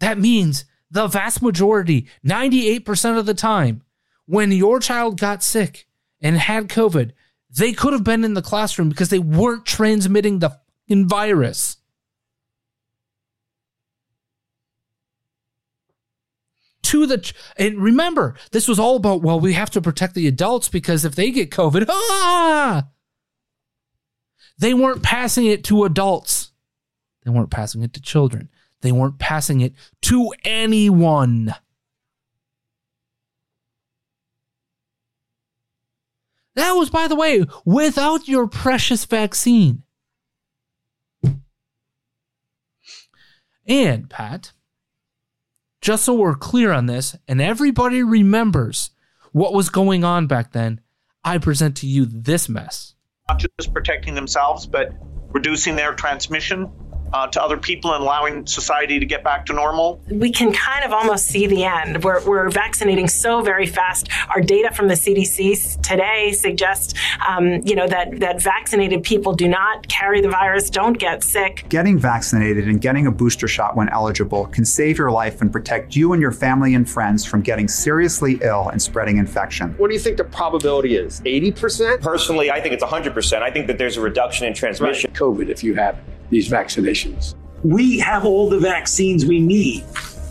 That means the vast majority, 98% of the time, when your child got sick and had COVID, they could have been in the classroom because they weren't transmitting the in virus. To the and remember, this was all about well, we have to protect the adults because if they get COVID, ah, they weren't passing it to adults. They weren't passing it to children. They weren't passing it to anyone. That was, by the way, without your precious vaccine. And, Pat, just so we're clear on this and everybody remembers what was going on back then, I present to you this mess. Not just protecting themselves, but reducing their transmission uh, to other people and allowing society to get back to normal? We can kind of almost see the end. We're, we're vaccinating so very fast. Our data from the CDC today suggests, um, you know, that, that vaccinated people do not carry the virus, don't get sick. Getting vaccinated and getting a booster shot when eligible can save your life and protect you and your family and friends from getting seriously ill and spreading infection. What do you think the probability is? 80%? Personally, I think it's 100%. I think that there's a reduction in transmission. Right. COVID, if you have these vaccinations. We have all the vaccines we need.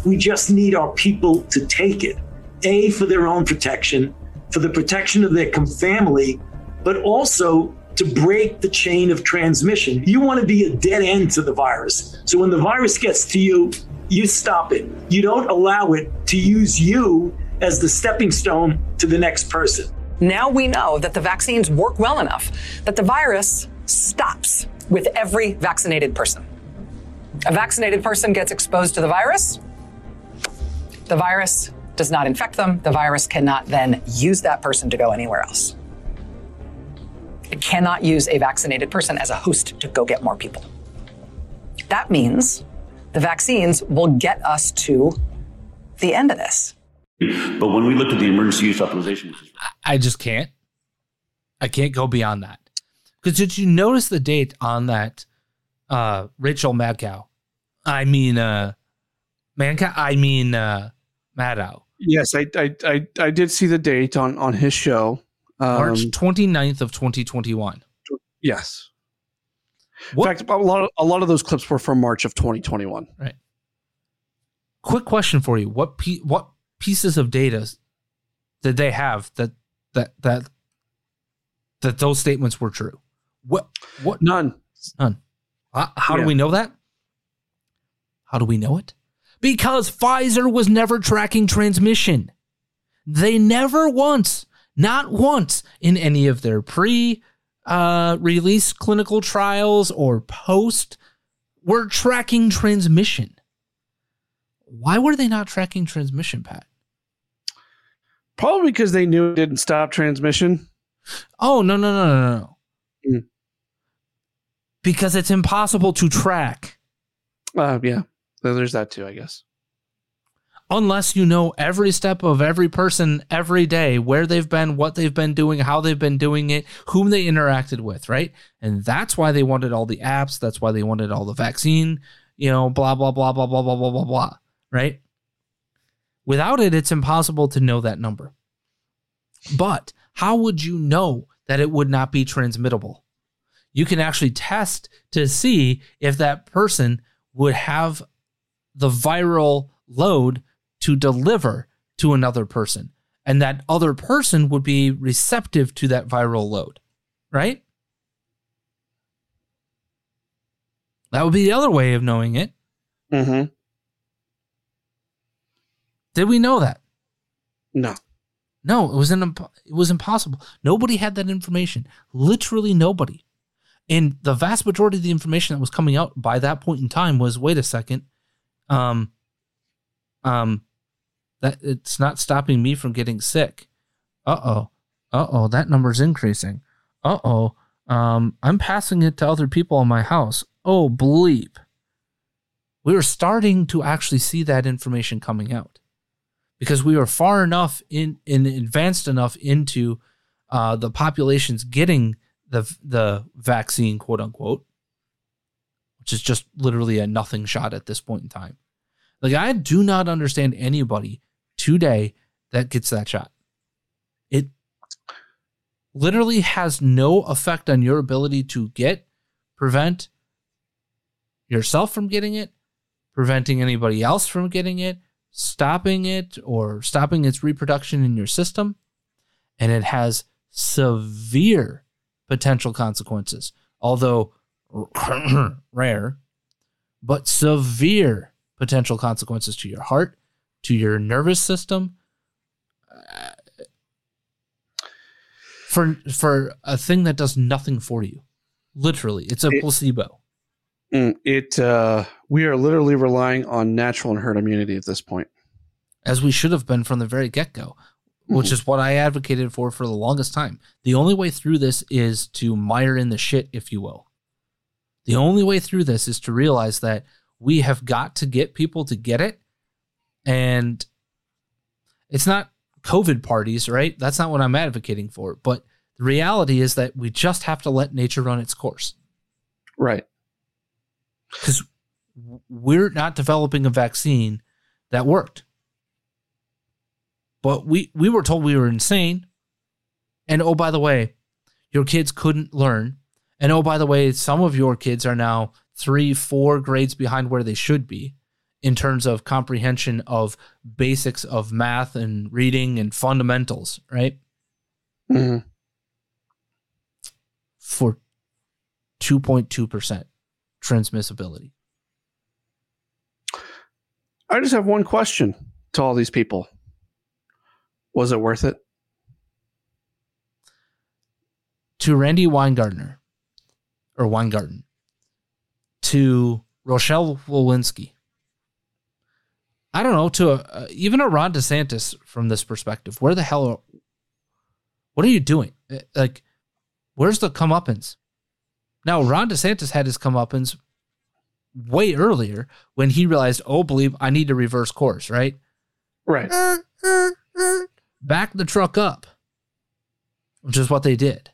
We just need our people to take it. A, for their own protection, for the protection of their family, but also to break the chain of transmission. You want to be a dead end to the virus. So when the virus gets to you, you stop it. You don't allow it to use you as the stepping stone to the next person. Now we know that the vaccines work well enough that the virus stops with every vaccinated person. A vaccinated person gets exposed to the virus. The virus does not infect them. The virus cannot then use that person to go anywhere else. It cannot use a vaccinated person as a host to go get more people. That means the vaccines will get us to the end of this. But when we looked at the emergency use authorization, I just can't. I can't go beyond that. Because did you notice the date on that uh, Rachel Madcow? I mean, uh, Mancow. I mean, uh, Maddow. Yes, I, I I I did see the date on on his show. Um, March 29th of 2021. Yes. In fact, a lot of a lot of those clips were from March of 2021. Right. Quick question for you: What pe- what pieces of data did they have that that that that those statements were true? What what? None. None. How, how Yeah. do we know that? How do we know it? Because Pfizer was never tracking transmission. They never once, not once, in any of their pre uh, release clinical trials or post, were tracking transmission. Why were they not tracking transmission, Pat? Probably because they knew it didn't stop transmission. Oh, no, no, no, no, no. Mm. Because it's impossible to track. Uh, yeah, There- there's that too, I guess. unless you know every step of every person every day, where they've been, what they've been doing, how they've been doing it, whom they interacted with, right? And that's why they wanted all the apps. That's why they wanted all the vaccine, you know, blah, blah, blah, blah, blah, blah, blah, blah, blah, right? Without it, it's impossible to know that number. But how would you know that it would not be transmittable? You can actually test to see if that person would have the viral load to deliver to another person. And that other person would be receptive to that viral load, right? That would be the other way of knowing it. Mm-hmm. Did we know that? No. No, it was an imp- it was impossible. Nobody had that information. Literally nobody. And the vast majority of the information that was coming out by that point in time was wait a second. Um um that it's not stopping me from getting sick. Uh-oh. Uh-oh, that number's increasing. Uh-oh. Um I'm passing it to other people in my house. Oh, bleep. We were starting to actually see that information coming out because we were far enough in, in advanced enough into uh, the populations getting the the vaccine, quote unquote, which is just literally a nothing shot at this point in time. Like I do not understand anybody today that gets that shot. It literally has no effect on your ability to get, prevent yourself from getting it, preventing anybody else from getting it, stopping it or stopping its reproduction in your system. And it has severe potential consequences, although rare, but severe potential consequences to your heart, to your nervous system. uh, For for a thing that does nothing for you. Literally, it's a It- placebo. Mm, It uh, we are literally relying on natural and herd immunity at this point. as we should have been from the very get go, which mm-hmm. is what I advocated for for the longest time. The only way through this is to mire in the shit, if you will. The only way through this is to realize that we have got to get people to get it. And it's not COVID parties, right? That's not what I'm advocating for. But the reality is that we just have to let nature run its course. Right. Because we're not developing a vaccine that worked. But we, we were told we were insane. And oh, by the way, your kids couldn't learn. And oh, by the way, some of your kids are now three, four grades behind where they should be in terms of comprehension of basics of math and reading and fundamentals, right? Mhm. For 2.2% transmissibility. I just have one question to all these people. Was it worth it? to Randi Weingartner or Weingarten, to Rochelle Walensky. I don't know to a, even a Ron DeSantis from this perspective. Where the hell? Are, what are you doing? Uh, Like, where's the comeuppance? Now, Ron DeSantis had his comeuppance way earlier when he realized, oh, believe I need to reverse course, right? Right. Uh, uh, Back the truck up, which is what they did,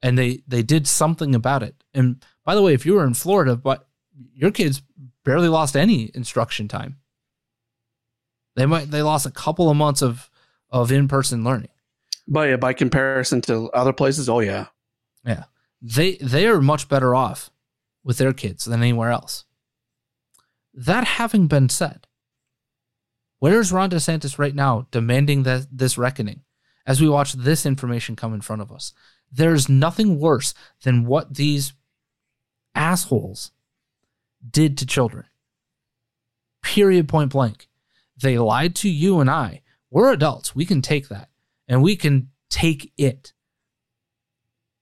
and they they did something about it. And by the way, if you were in Florida, but your kids barely lost any instruction time. They might they lost a couple of months of of in person learning. But yeah, by comparison to other places, oh yeah. Yeah. They they are much better off with their kids than anywhere else. That having been said, where is Ron DeSantis right now demanding that this reckoning as we watch this information come in front of us? There's nothing worse than what these assholes did to children. Period point blank. They lied to you and I. We're adults. We can take that and we can take it.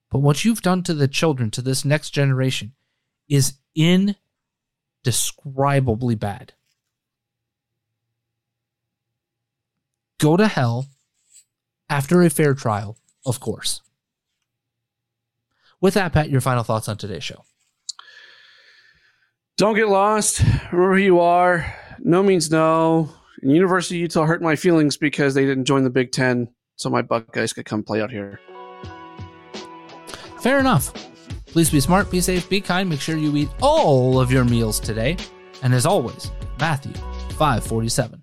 But what you've done to the children, to this next generation, is indescribably bad. Go to hell after a fair trial, of course. With that, Pat, your final thoughts on today's show. Don't get lost. Remember who you are. No means no. And University of Utah hurt my feelings because they didn't join the Big Ten, so my Buckeyes could come play out here. Fair enough. Please be smart, be safe, be kind. Make sure you eat all of your meals today. And as always, Matthew 547.